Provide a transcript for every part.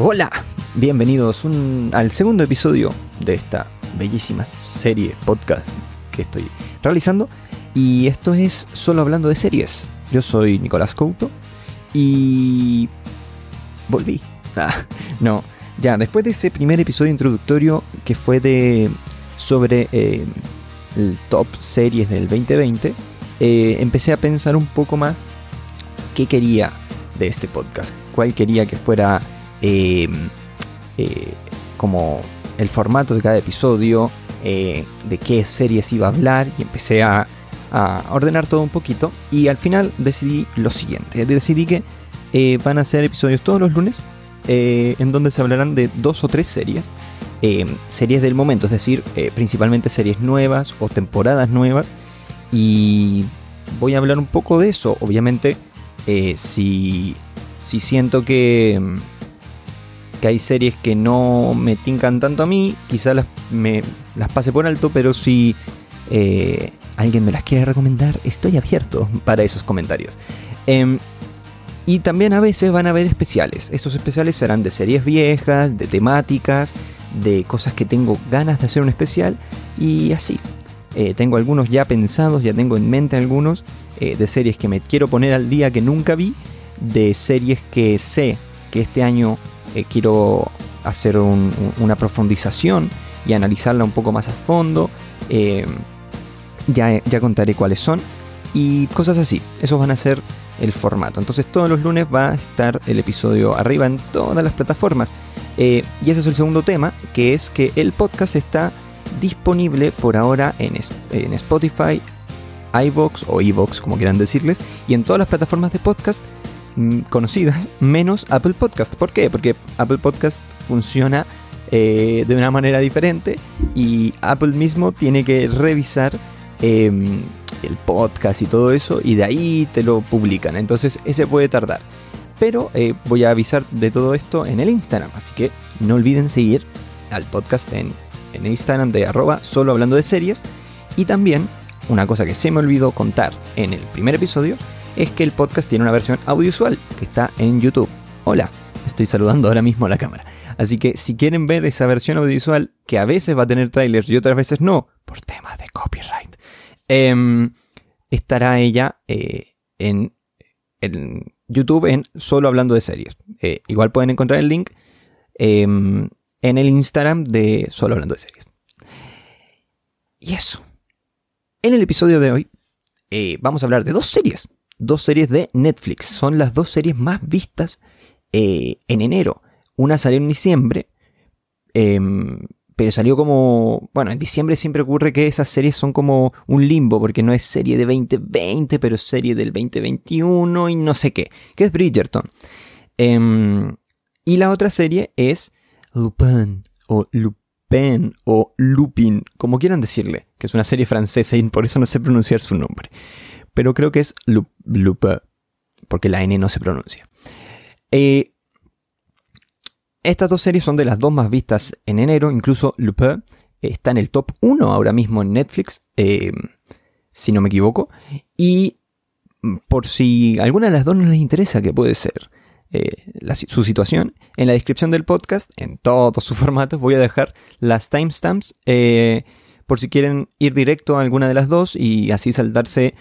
Hola, bienvenidos al segundo episodio de esta bellísima serie podcast que estoy realizando. Y esto es solo hablando de series. Yo soy Nicolás Couto y volví. Ah, no, ya, después de ese primer episodio introductorio que fue de sobre eh, el top series del 2020, eh, empecé a pensar un poco más qué quería de este podcast, cuál quería que fuera eh, como el formato de cada episodio, de qué series iba a hablar y empecé a, a, ordenar todo un poquito y al final decidí lo siguiente, decidí que van a ser episodios todos los lunes eh, en donde se hablarán de dos o tres series. Eh, series del momento, es decir, eh, principalmente series nuevas o temporadas nuevas. Y voy a hablar un poco de eso. Obviamente, si, si siento que, que hay series que no me tincan tanto a mí, quizás las, me, las pase por alto, pero si alguien me las quiere recomendar, estoy abierto para esos comentarios. Em, y también a veces van a haber especiales. Estos especiales serán de series viejas, de temáticas, de cosas que tengo ganas de hacer un especial y así. Eh, tengo algunos ya pensados, ya tengo en mente algunos eh, de series que me quiero poner al día que nunca vi, de series que sé que este año eh, quiero hacer una profundización y analizarla un poco más a fondo. ya, ya contaré cuáles son y cosas así. Esos van a ser el formato. Entonces todos los lunes va a estar el episodio arriba en todas las plataformas. Eh, y ese es el segundo tema, que es que el podcast está disponible por ahora en, en Spotify, iBox o iBox, como quieran decirles, y en todas las plataformas de podcast conocidas, menos Apple Podcast. ¿Por qué? Porque Apple Podcast funciona eh, de una manera diferente y Apple mismo tiene que revisar em, el podcast y todo eso, y de ahí te lo publican. Entonces ese puede tardar. Pero eh, voy a avisar de todo esto en el Instagram, así que no olviden seguir al podcast en, en Instagram de arroba solo hablando de series. Y también, una cosa que se me olvidó contar en el primer episodio, es que el podcast tiene una versión audiovisual que está en YouTube. Hola, estoy saludando ahora mismo a la cámara. Así que si quieren ver esa versión audiovisual, que a veces va a tener trailers y otras veces no, por temas de copyright, Em, estará ella eh, en, YouTube en solo hablando de series. Eh, igual pueden encontrar el link em, en el Instagram de solo hablando de series. Y eso. En el episodio de hoy eh, vamos a hablar de dos series. Dos series de Netflix. Son las dos series más vistas en enero. Una salió en diciembre. Em, pero salió como, bueno, en diciembre siempre ocurre que esas series son como un limbo, porque no es serie de 2020, pero serie del 2021 y no sé qué, que es Bridgerton. Em, y la otra serie es Lupin, o Lupin, o Lupin, como quieran decirle, que es una serie francesa y por eso no sé pronunciar su nombre. Pero creo que es Lupin, porque la N no se pronuncia. Eh, estas dos series son de las dos más vistas en enero, incluso Lupin está en el top 1 ahora mismo en Netflix, eh, si no me equivoco. Y por si alguna de las dos no les interesa, que puede ser eh, su situación, en la descripción del podcast, en todos sus formatos, voy a dejar las timestamps por si quieren ir directo a alguna de las dos y así saltarse,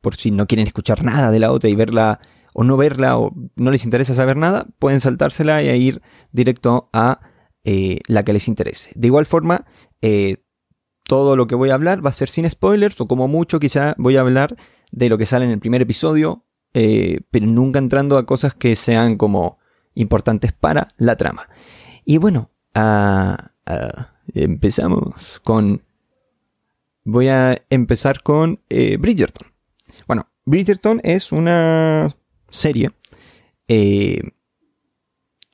por si no quieren escuchar nada de la otra y verla o no verla o no les interesa saber nada, pueden saltársela y ir directo a eh, la que les interese. De igual forma, eh, todo lo que voy a hablar va a ser sin spoilers o como mucho quizá voy a hablar de lo que sale en el primer episodio, eh, pero nunca entrando a cosas que sean como importantes para la trama. Y bueno, empezamos con... Voy a empezar con Bridgerton. Bueno, Bridgerton es una serie eh,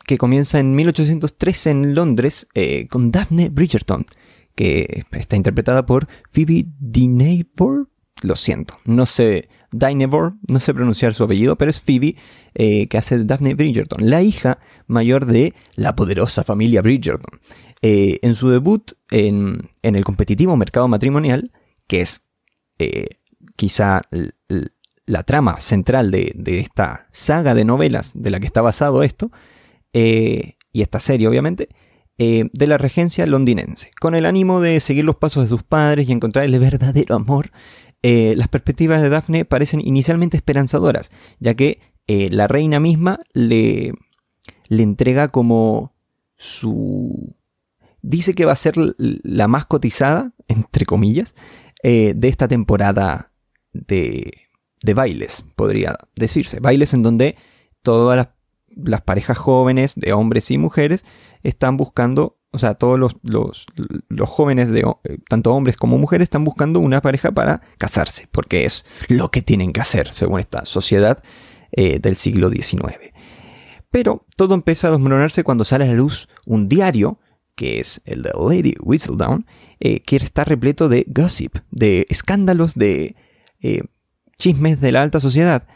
que comienza en 1813 en Londres eh, con Daphne Bridgerton, que está interpretada por Phoebe Dynevor. Lo siento, no sé, Dynevor, no sé pronunciar su apellido, pero es Phoebe, eh, que hace Daphne Bridgerton, la hija mayor de la poderosa familia Bridgerton. En su debut en, el competitivo mercado matrimonial, que es quizá la trama central de, esta saga de novelas de la que está basado esto, eh, y esta serie obviamente, eh, de la regencia londinense. Con el ánimo de seguir los pasos de sus padres y encontrar el verdadero amor, eh, las perspectivas de Daphne parecen inicialmente esperanzadoras, ya que eh, la reina misma le, le entrega como su... Dice que va a ser la más cotizada, entre comillas, de esta temporada de, de bailes, podría decirse. Bailes en donde todas las, parejas jóvenes de hombres y mujeres están buscando, o sea, todos los jóvenes, de, eh, tanto hombres como mujeres, están buscando una pareja para casarse, porque es lo que tienen que hacer según esta sociedad eh, del siglo XIX. Pero todo empieza a desmoronarse cuando sale a la luz un diario, que es el de Lady Whistledown, eh, que está repleto de gossip, de escándalos, de chismes de la alta sociedad.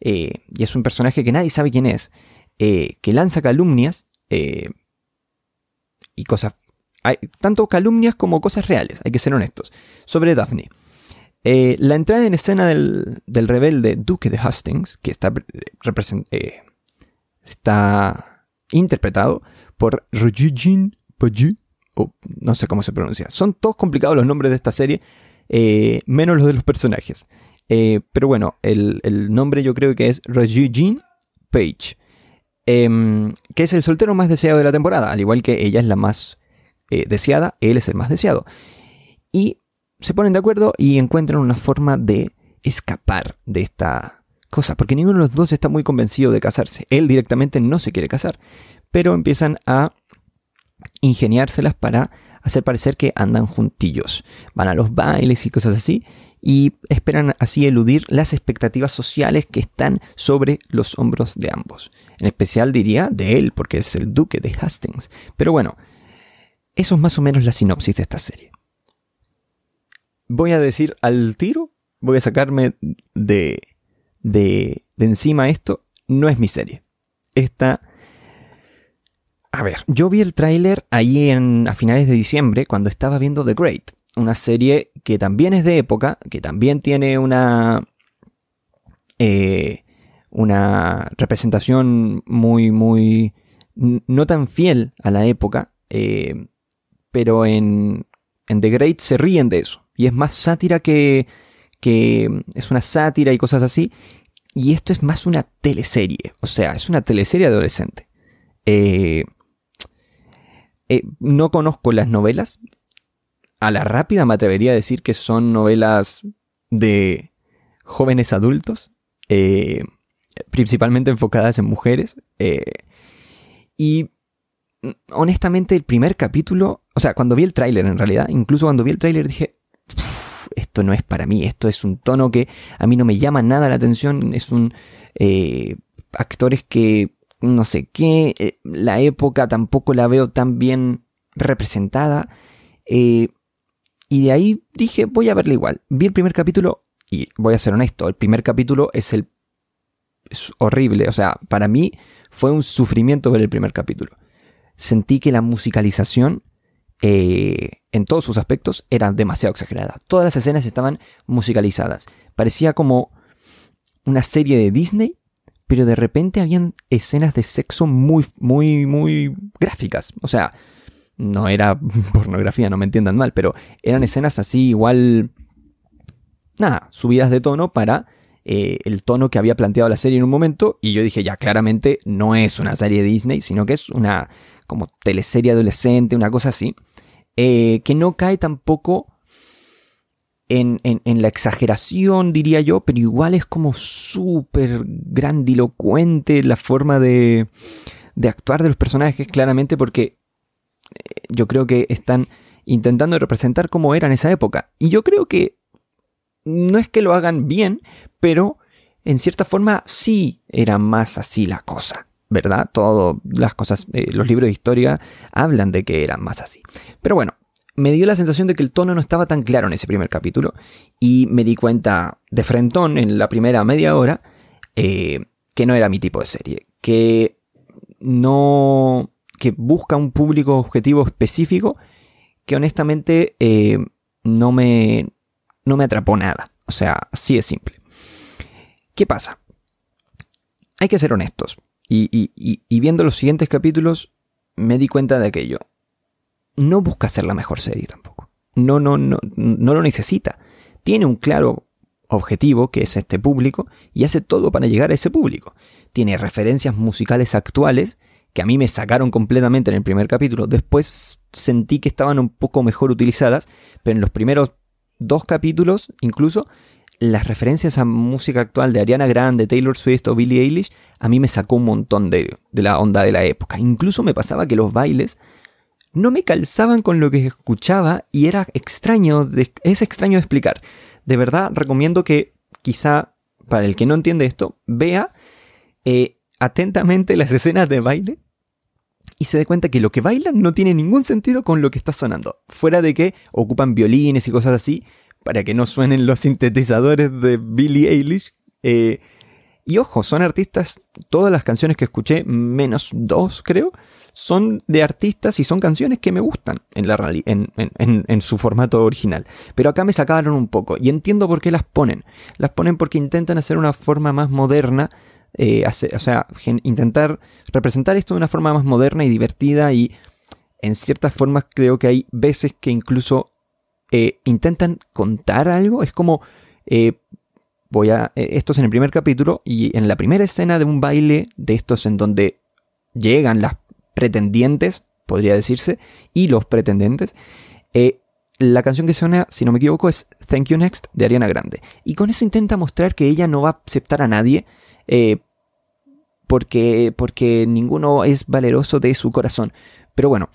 y es un personaje que nadie sabe quién es, que lanza calumnias y cosas, hay, tanto calumnias como cosas reales, hay que ser honestos, sobre Daphne. Eh, la entrada en escena del, rebelde Duque de Hastings, que está, eh, interpretado por Rojijin Paji, o no sé cómo se pronuncia. Son todos complicados los nombres de esta serie, eh, menos los de los personajes. pero bueno, el, el, nombre yo creo que es Rojijin Page. Em, que es el soltero más deseado de la temporada, al igual que ella es la más eh, deseada, él es el más deseado. Y se ponen de acuerdo y encuentran una forma de escapar de esta cosa, porque ninguno de los dos está muy convencido de casarse. Él directamente no se quiere casar, pero empiezan a ingeniárselas para hacer parecer que andan juntillos. Van a los bailes y cosas así, y esperan así eludir las expectativas sociales que están sobre los hombros de ambos. En especial diría de él, porque es el duque de Hastings. Pero bueno, eso es más o menos la sinopsis de esta serie. Voy a decir al tiro, voy a sacarme de, de, de encima esto, no es mi serie. Esta... A ver, yo vi el tráiler ahí en, a finales de diciembre cuando estaba viendo The Great una serie que también es de época, que también tiene una, eh, una representación muy, muy, no tan fiel a la época, eh, pero en, en, The Great se ríen de eso. Y es más sátira que, que es una sátira y cosas así. Y esto es más una teleserie, o sea, es una teleserie adolescente. Eh, no conozco las novelas, a la rápida me atrevería a decir que son novelas de jóvenes adultos, eh, principalmente enfocadas en mujeres. Eh, y honestamente el primer capítulo, o sea, cuando vi el tráiler en realidad, incluso cuando vi el tráiler dije, esto no es para mí, esto es un tono que a mí no me llama nada la atención, es un... Eh, actores que no sé qué, la época tampoco la veo tan bien representada. Y de ahí dije, voy a verla igual. Vi el primer capítulo y voy a ser honesto, el primer capítulo es el horrible, o sea, para mí fue un sufrimiento ver el primer capítulo. Sentí que la musicalización eh, en todos sus aspectos era demasiado exagerada. Todas las escenas estaban musicalizadas. Parecía como una serie de Disney, pero de repente habían escenas de sexo muy, muy, muy gráficas. O sea, no era pornografía, no me entiendan mal, pero eran escenas así igual, nada, subidas de tono para eh, el tono que había planteado la serie en un momento y yo dije ya claramente no es una serie de Disney, sino que es una como teleserie adolescente, una cosa así, eh, que no cae tampoco en, la exageración, diría yo, pero igual es como súper grandilocuente la forma de, actuar de los personajes, claramente porque yo creo que están intentando representar cómo era en esa época. Y yo creo que no es que lo hagan bien, pero en cierta forma sí era más así la cosa. ¿Verdad? Todas las cosas, eh, los libros de historia hablan de que eran más así. Pero bueno, me dio la sensación de que el tono no estaba tan claro en ese primer capítulo y me di cuenta de frentón en la primera media hora eh, que no era mi tipo de serie, que no que busca un público objetivo específico que honestamente eh, no, me, no me atrapó nada. O sea, así es simple. ¿Qué pasa? Hay que ser honestos. Y, viendo los siguientes capítulos me di cuenta de aquello. No busca ser la mejor serie tampoco. No, no, no, no lo necesita. Tiene un claro objetivo, que es este público, y hace todo para llegar a ese público. Tiene referencias musicales actuales que a mí me sacaron completamente en el primer capítulo. Después sentí que estaban un poco mejor utilizadas, pero en los primeros dos capítulos, incluso, las referencias a música actual de Ariana Grande, Taylor Swift o Billie Eilish, a mí me sacó un montón de, de la onda de la época. Incluso me pasaba que los bailes no me calzaban con lo que escuchaba y era extraño, es extraño de explicar. De verdad recomiendo que quizá para el que no entiende esto, vea eh, atentamente las escenas de baile y se dé cuenta que lo que bailan no tiene ningún sentido con lo que está sonando. Fuera de que ocupan violines y cosas así para que no suenen los sintetizadores de Billie Eilish. Eh, y ojo, son artistas, todas las canciones que escuché, menos dos creo, son de artistas y son canciones que me gustan en, la en, en, su formato original. Pero acá me sacaron un poco y entiendo por qué las ponen. Las ponen porque intentan hacer una forma más moderna eh, o sea, intentar representar esto de una forma más moderna y divertida y en ciertas formas creo que hay veces que incluso eh, intentan contar algo, es como eh, voy a esto es en el primer capítulo y en la primera escena de un baile de estos en donde llegan las pretendientes, podría decirse, y los pretendentes. la canción que suena, si no me equivoco, es Thank You Next de Ariana Grande. Y con eso intenta mostrar que ella no va a aceptar a nadie, eh, porque, porque ninguno es valeroso de su corazón. Pero bueno,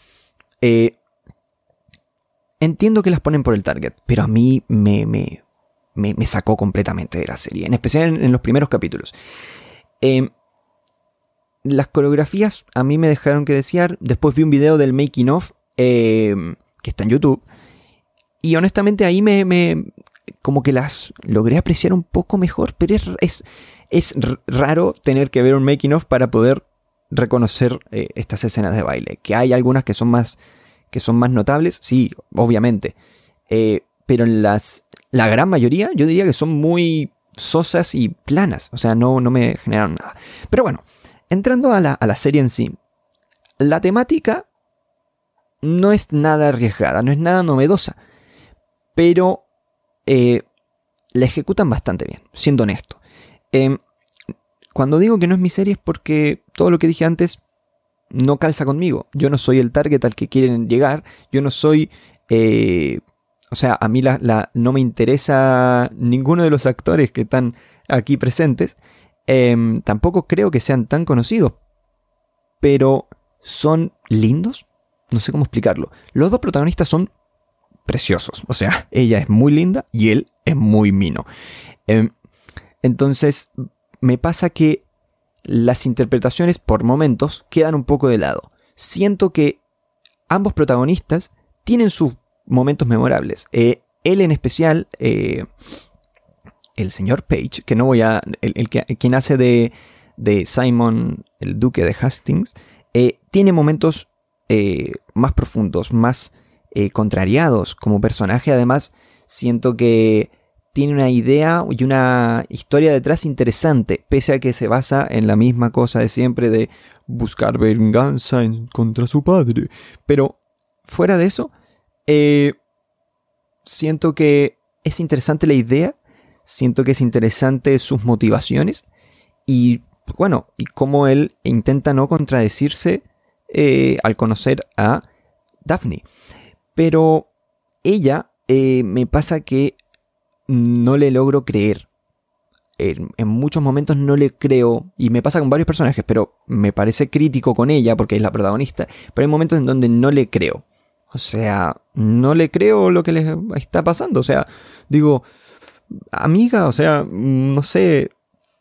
eh, entiendo que las ponen por el target, pero a mí me, me, me, sacó completamente de la serie, en especial en, los primeros capítulos. Eh, las coreografías a mí me dejaron que desear. Después vi un video del making of que está en YouTube. Y honestamente ahí me, me, como que las logré apreciar un poco mejor, pero es, es, es raro tener que ver un making of para poder reconocer eh, estas escenas de baile. Que hay algunas que son más, que son más notables, sí, obviamente. Eh, pero en las, la gran mayoría yo diría que son muy sosas y planas. O sea, no, no me generaron nada. Pero bueno, entrando a la, a la serie en sí. La temática no es nada arriesgada, no es nada novedosa. Pero eh, la ejecutan bastante bien, siendo honesto. Em, cuando digo que no es mi serie es porque todo lo que dije antes no calza conmigo. Yo no soy el target al que quieren llegar. Yo no soy... Eh, o sea, a mí la, no me interesa ninguno de los actores que están aquí presentes. Em, tampoco creo que sean tan conocidos. Pero son lindos. No sé cómo explicarlo. Los dos protagonistas son preciosos. O sea, ella es muy linda y él es muy mino. Em, entonces, me pasa que las interpretaciones por momentos quedan un poco de lado. Siento que ambos protagonistas tienen sus momentos memorables. Eh, él en especial, eh, el señor Page, que no voy a... El, que, quien hace de, de, Simon, el duque de Hastings, eh, tiene momentos más profundos, más contrariados como personaje. Además, siento que tiene una idea y una historia detrás interesante, pese a que se basa en la misma cosa de siempre de buscar venganza contra su padre. Pero fuera de eso, eh, siento que es interesante la idea, siento que es interesante sus motivaciones y bueno, y cómo él intenta no contradecirse eh, al conocer a Daphne. Pero ella eh, me pasa que no le logro creer. En, muchos momentos no le creo, y me pasa con varios personajes, pero me parece crítico con ella porque es la protagonista, pero hay momentos en donde no le creo. O sea, no le creo lo que le está pasando. O sea, digo, amiga, o sea, no sé,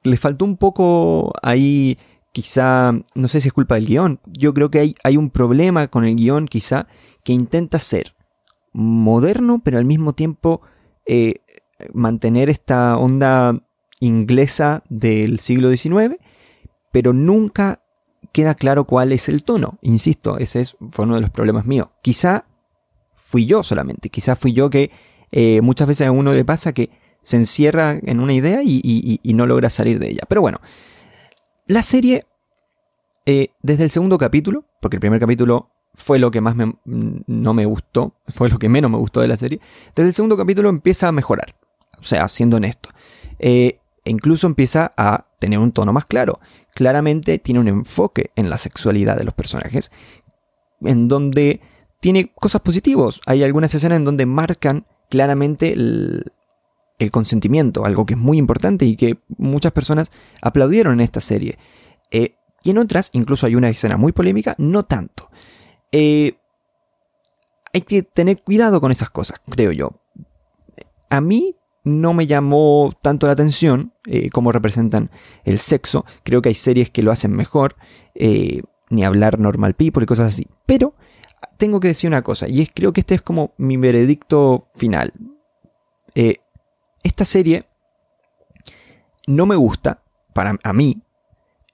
le faltó un poco ahí, quizá, no sé si es culpa del guion. Yo creo que hay, hay un problema con el guion, quizá, que intenta ser moderno, pero al mismo tiempo eh, mantener esta onda inglesa del siglo XIX, pero nunca queda claro cuál es el tono. Insisto, ese fue uno de los problemas míos. Quizá fui yo solamente, quizá fui yo que eh, muchas veces a uno le pasa que se encierra en una idea y, no logra salir de ella. Pero bueno, la serie eh, desde el segundo capítulo, porque el primer capítulo fue lo que más no me gustó, fue lo que menos me gustó de la serie, desde el segundo capítulo empieza a mejorar, o sea, siendo honesto. Eh, e incluso empieza a tener un tono más claro. Claramente tiene un enfoque en la sexualidad de los personajes, en donde tiene cosas positivas. Hay algunas escenas en donde marcan claramente el, consentimiento, algo que es muy importante y que muchas personas aplaudieron en esta serie. Eh, y en otras, incluso hay una escena muy polémica, no tanto. Eh, hay que tener cuidado con esas cosas, creo yo. A mí no me llamó tanto la atención eh, cómo representan el sexo. Creo que hay series que lo hacen mejor. Ni hablar normal people y cosas así. Pero tengo que decir una cosa, y es creo que este es como mi veredicto final. Esta serie no me gusta, para a mí.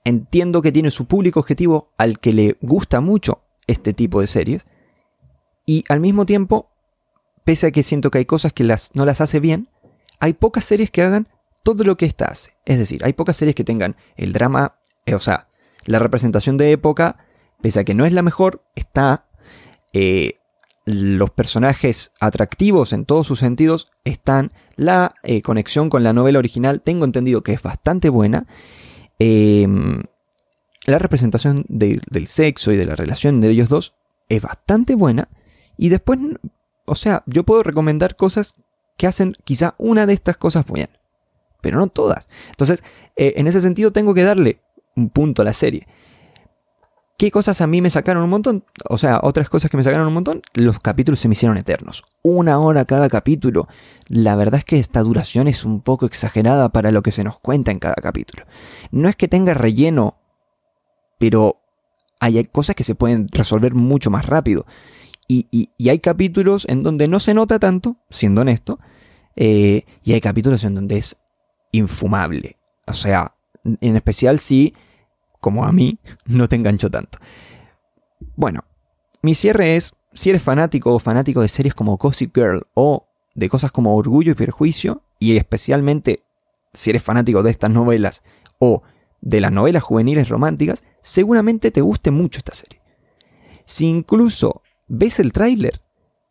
Entiendo que tiene su público objetivo al que le gusta mucho este tipo de series. Y al mismo tiempo, pese a que siento que hay cosas que las, no las hace bien, hay pocas series que hagan todo lo que esta hace. Es decir, hay pocas series que tengan el drama, eh, o sea, la representación de época, pese a que no es la mejor, está. Eh, los personajes atractivos en todos sus sentidos están. La eh, conexión con la novela original tengo entendido que es bastante buena. Em, la representación del sexo y de la relación de ellos dos es bastante buena. Y después, o sea, yo puedo recomendar cosas que hacen quizá una de estas cosas bien, pero no todas. Entonces, eh, en ese sentido tengo que darle un punto a la serie. ¿Qué cosas a mí me sacaron un montón? O sea, otras cosas que me sacaron un montón, los capítulos se me hicieron eternos. Una hora cada capítulo. La verdad es que esta duración es un poco exagerada para lo que se nos cuenta en cada capítulo. No es que tenga relleno, pero hay cosas que se pueden resolver mucho más rápido. Y, hay capítulos en donde no se nota tanto, siendo honesto, eh, y hay capítulos en donde es infumable. O sea, en especial si, como a mí, no te engancho tanto. Bueno, mi cierre es, si eres fanático o fanático de series como Gossip Girl o de cosas como Orgullo y Perjuicio, y especialmente si eres fanático de estas novelas o de las novelas juveniles románticas, seguramente te guste mucho esta serie. Si incluso ves el tráiler,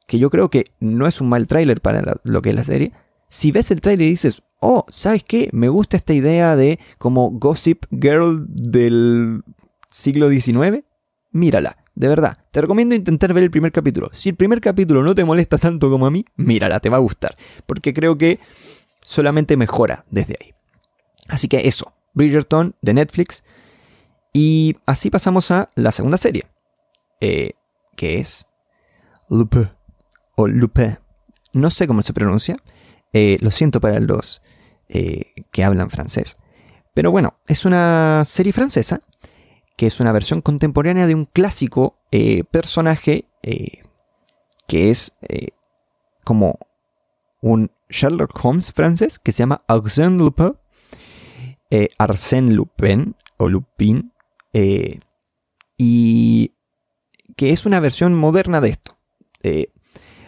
que yo creo que no es un mal tráiler para lo que es la serie, si ves el tráiler y dices, oh, ¿sabes qué? Me gusta esta idea de como Gossip Girl del siglo XIX, mírala. De verdad, te recomiendo intentar ver el primer capítulo. Si el primer capítulo no te molesta tanto como a mí, mírala, te va a gustar. Porque creo que solamente mejora desde ahí. Así que eso, Bridgerton de Netflix. Y así pasamos a la segunda serie, eh, que es Lupe o Lupe. No sé cómo se pronuncia. Eh, lo siento para los eh, que hablan francés. Pero bueno, es una serie francesa que es una versión contemporánea de un clásico eh, personaje que es como un Sherlock Holmes francés que se llama Arsène Lupin. Arsène Lupin o Lupin. y que es una versión moderna de esto.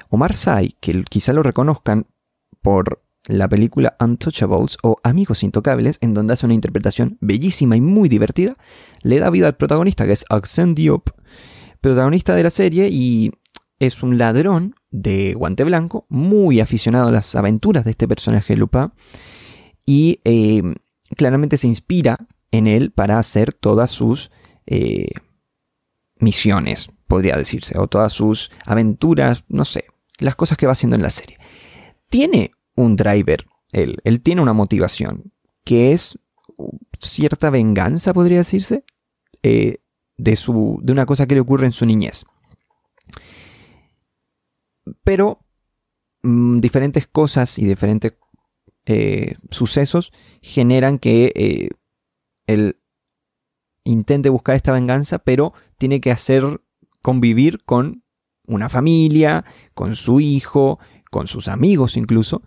Omar Sy, que quizá lo reconozcan por la película Untouchables o Amigos Intocables, en donde hace una interpretación bellísima y muy divertida, le da vida al protagonista, que es Arsène Diop, protagonista de la serie y es un ladrón de guante blanco, muy aficionado a las aventuras de este personaje Lupin, y eh, claramente se inspira en él para hacer todas sus eh, misiones, podría decirse, o todas sus aventuras, no sé, las cosas que va haciendo en la serie. Tiene un driver, él, él tiene una motivación, que es cierta venganza, podría decirse, eh, de, su, de una cosa que le ocurre en su niñez. Pero mm, diferentes cosas y diferentes eh, sucesos generan que eh, él intente buscar esta venganza, pero tiene que hacer convivir con una familia, con su hijo, con sus amigos incluso,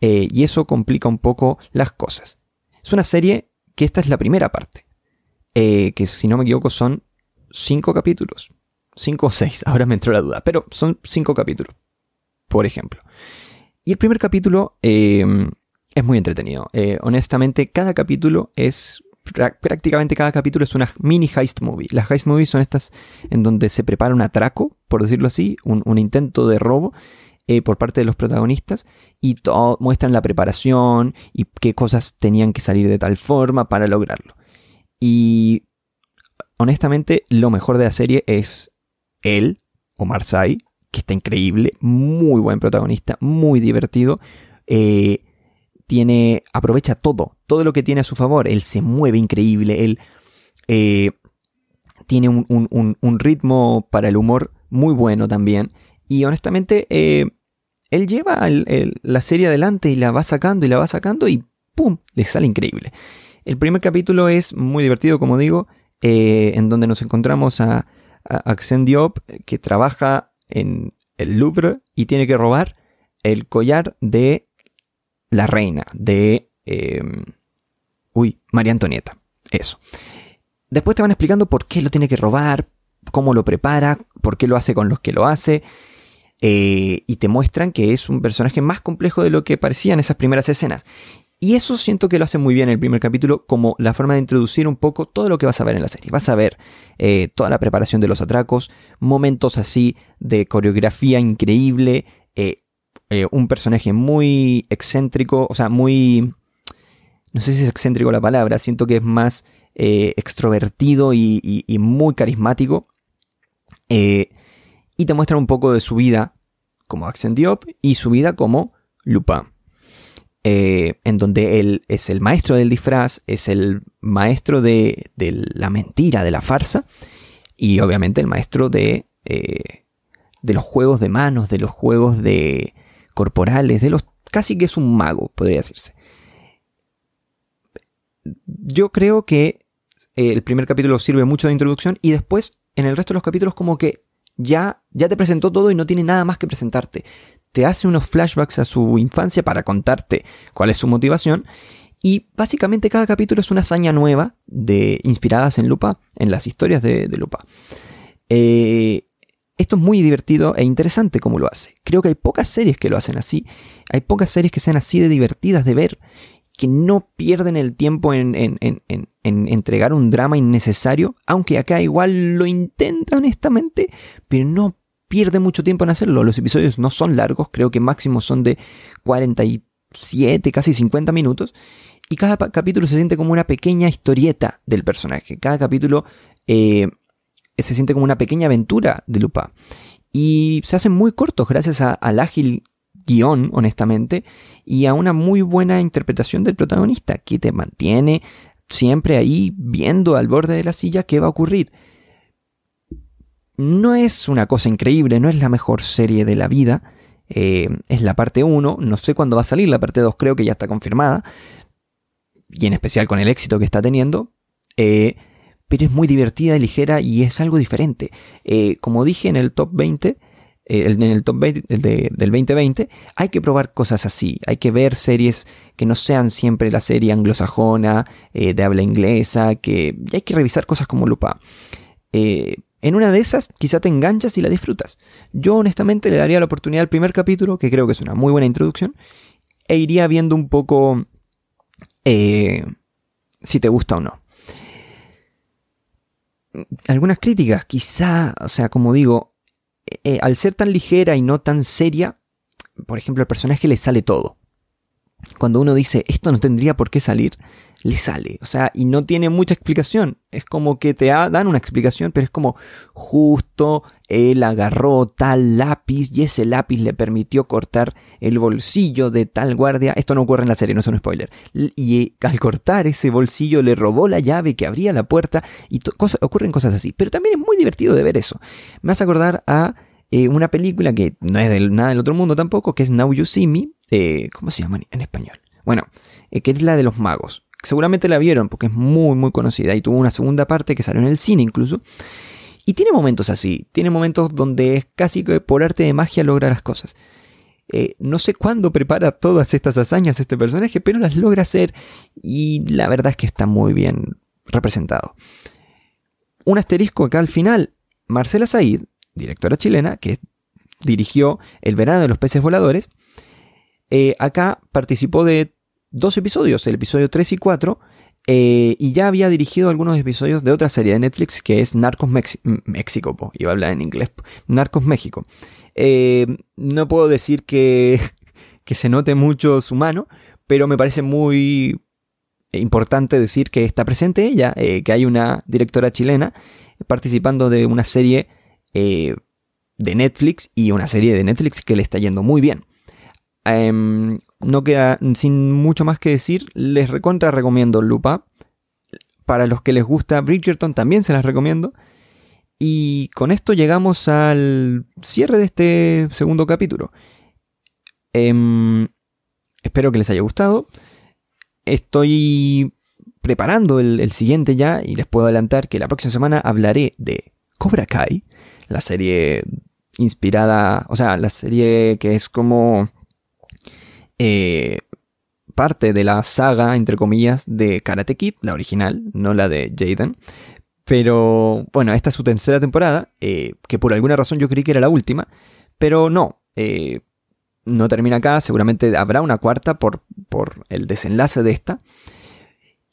eh, y eso complica un poco las cosas. Es una serie que esta es la primera parte, eh, que si no me equivoco son cinco capítulos, cinco o seis, ahora me entró la duda, pero son cinco capítulos, por ejemplo. Y el primer capítulo em, es muy entretenido. Eh, honestamente, cada capítulo es prácticamente cada capítulo es una mini heist movie. Las heist movies son estas en donde se prepara un atraco, por decirlo así, un, intento de robo eh, por parte de los protagonistas y todo, muestran la preparación y qué cosas tenían que salir de tal forma para lograrlo. Y honestamente, lo mejor de la serie es él, Omar Sy, que está increíble, muy buen protagonista, muy divertido. Eh, tiene, aprovecha todo, todo lo que tiene a su favor. Él se mueve increíble, él eh, tiene un, ritmo para el humor muy bueno también. Y honestamente, eh, él lleva la serie adelante y la va sacando y la va sacando y ¡pum! Le sale increíble. El primer capítulo es muy divertido, como digo, eh, en donde nos encontramos a, a Diop, que trabaja en el Louvre y tiene que robar el collar de la reina de... Em, uy, María Antonieta. Eso. Después te van explicando por qué lo tiene que robar, cómo lo prepara, por qué lo hace con los que lo hace. Eh, y te muestran que es un personaje más complejo de lo que parecía en esas primeras escenas. Y eso siento que lo hace muy bien el primer capítulo como la forma de introducir un poco todo lo que vas a ver en la serie. Vas a ver eh, toda la preparación de los atracos, momentos así de coreografía increíble, eh, un personaje muy excéntrico, o sea, muy... No sé si es excéntrico la palabra, siento que es más extrovertido y, muy carismático. Y te muestra un poco de su vida como Accent Diop y su vida como Lupin. en donde él es el maestro del disfraz, es el maestro de, la mentira, de la farsa, y obviamente el maestro de, de los juegos de manos, de los juegos de, corporales, de los casi que es un mago, podría decirse. Yo creo que eh, el primer capítulo sirve mucho de introducción y después en el resto de los capítulos como que ya, ya te presentó todo y no tiene nada más que presentarte. Te hace unos flashbacks a su infancia para contarte cuál es su motivación y básicamente cada capítulo es una hazaña nueva de, inspiradas en Lupa, en las historias de, Lupa. Eh, esto es muy divertido e interesante como lo hace. Creo que hay pocas series que lo hacen así. Hay pocas series que sean así de divertidas de ver, que no pierden el tiempo en, entregar un drama innecesario, aunque acá igual lo intenta honestamente, pero no pierde mucho tiempo en hacerlo. Los episodios no son largos, creo que máximo son de 47, casi 50 minutos, y cada capítulo se siente como una pequeña historieta del personaje. Cada capítulo... Eh, se siente como una pequeña aventura de Lupa. Y se hacen muy cortos gracias al ágil guion, honestamente, y a una muy buena interpretación del protagonista, que te mantiene siempre ahí viendo al borde de la silla qué va a ocurrir. No es una cosa increíble, no es la mejor serie de la vida, eh, es la parte 1, no sé cuándo va a salir, la parte 2 creo que ya está confirmada, y en especial con el éxito que está teniendo. Eh, pero es muy divertida y ligera y es algo diferente. Eh, como dije en el top 20, eh, en el top 20 del 2020, hay que probar cosas así, hay que ver series que no sean siempre la serie anglosajona, eh, de habla inglesa, que hay que revisar cosas como Lupa. en una de esas quizá te enganchas y la disfrutas. Yo honestamente le daría la oportunidad al primer capítulo, que creo que es una muy buena introducción, e iría viendo un poco si te gusta o no algunas críticas, quizá, o sea, como digo, eh, al ser tan ligera y no tan seria, por ejemplo, al personaje le sale todo. Cuando uno dice, esto no tendría por qué salir, le sale. O sea, y no tiene mucha explicación. Es como que te dan una explicación, pero es como justo él agarró tal lápiz y ese lápiz le permitió cortar el bolsillo de tal guardia. Esto no ocurre en la serie, no es un spoiler. Y al cortar ese bolsillo le robó la llave que abría la puerta y ocurren cosas así. Pero también es muy divertido de ver eso. Me hace acordar a eh, una película que no es de nada del otro mundo tampoco, que es Now You See Me. Eh, ¿Cómo se llama en español? Bueno, eh, que es la de los magos. Seguramente la vieron porque es muy, muy conocida y tuvo una segunda parte que salió en el cine incluso. Y tiene momentos así, tiene momentos donde es casi que por arte de magia logra las cosas. Eh, no sé cuándo prepara todas estas hazañas este personaje, pero las logra hacer y la verdad es que está muy bien representado. Un asterisco acá al final, Marcela Said, directora chilena, que dirigió El verano de los peces voladores, eh, acá participó de dos episodios, el episodio 3 y 4, Eh, y ya había dirigido algunos episodios de otra serie de Netflix que es Narcos México, iba a hablar en inglés, Narcos México. Eh, no puedo decir que, que se note mucho su mano, pero me parece muy importante decir que está presente ella, eh, que hay una directora chilena participando de una serie de Netflix y una serie de Netflix que le está yendo muy bien. Em, no queda sin mucho más que decir. Les recontra recomiendo Lupa. Para los que les gusta Bridgerton también se las recomiendo. Y con esto llegamos al cierre de este segundo capítulo. Em, espero que les haya gustado. Estoy preparando el, el, siguiente ya y les puedo adelantar que la próxima semana hablaré de Cobra Kai, la serie inspirada, o sea, la serie que es como eh, parte de la saga, entre comillas, de Karate Kid, la original, no la de Jaden. Pero bueno, esta es su tercera temporada, eh, que por alguna razón yo creí que era la última, pero no, eh, no termina acá, seguramente habrá una cuarta por, por el desenlace de esta,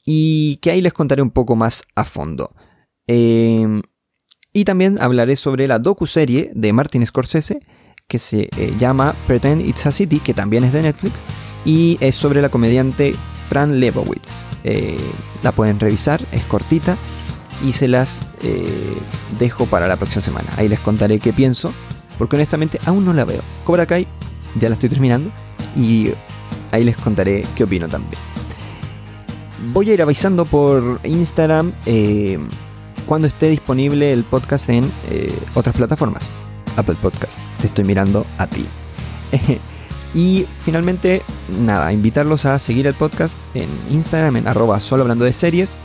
y que ahí les contaré un poco más a fondo. y también hablaré sobre la docu-serie de Martin Scorsese, que se eh, llama Pretend It's a City, que también es de Netflix, y es sobre la comediante Fran Lebowitz. Eh, la pueden revisar, es cortita y se las eh, dejo para la próxima semana. Ahí les contaré qué pienso, porque honestamente aún no la veo. Cobra Kai ya la estoy terminando y ahí les contaré qué opino también. Voy a ir avisando por Instagram cuando esté disponible el podcast en otras plataformas. Apple Podcast. Te estoy mirando a ti. y finalmente, nada, invitarlos a seguir el podcast en Instagram, en arroba solo hablando de series.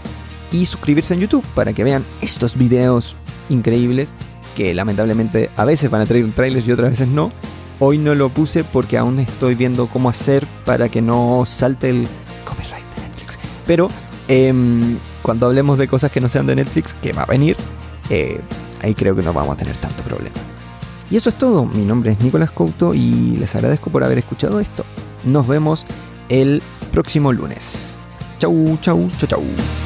Y suscribirse en YouTube para que vean estos videos increíbles que lamentablemente a veces van a traer trailers y otras veces no. Hoy no lo puse porque aún estoy viendo cómo hacer para que no salte el copyright de Netflix. Pero em, cuando hablemos de cosas que no sean de Netflix, que va a venir, eh, ahí creo que no vamos a tener tanto problema. Y eso es todo. Mi nombre es Nicolás Couto y les agradezco por haber escuchado esto. Nos vemos el próximo lunes. Chau, chau, chau, chau.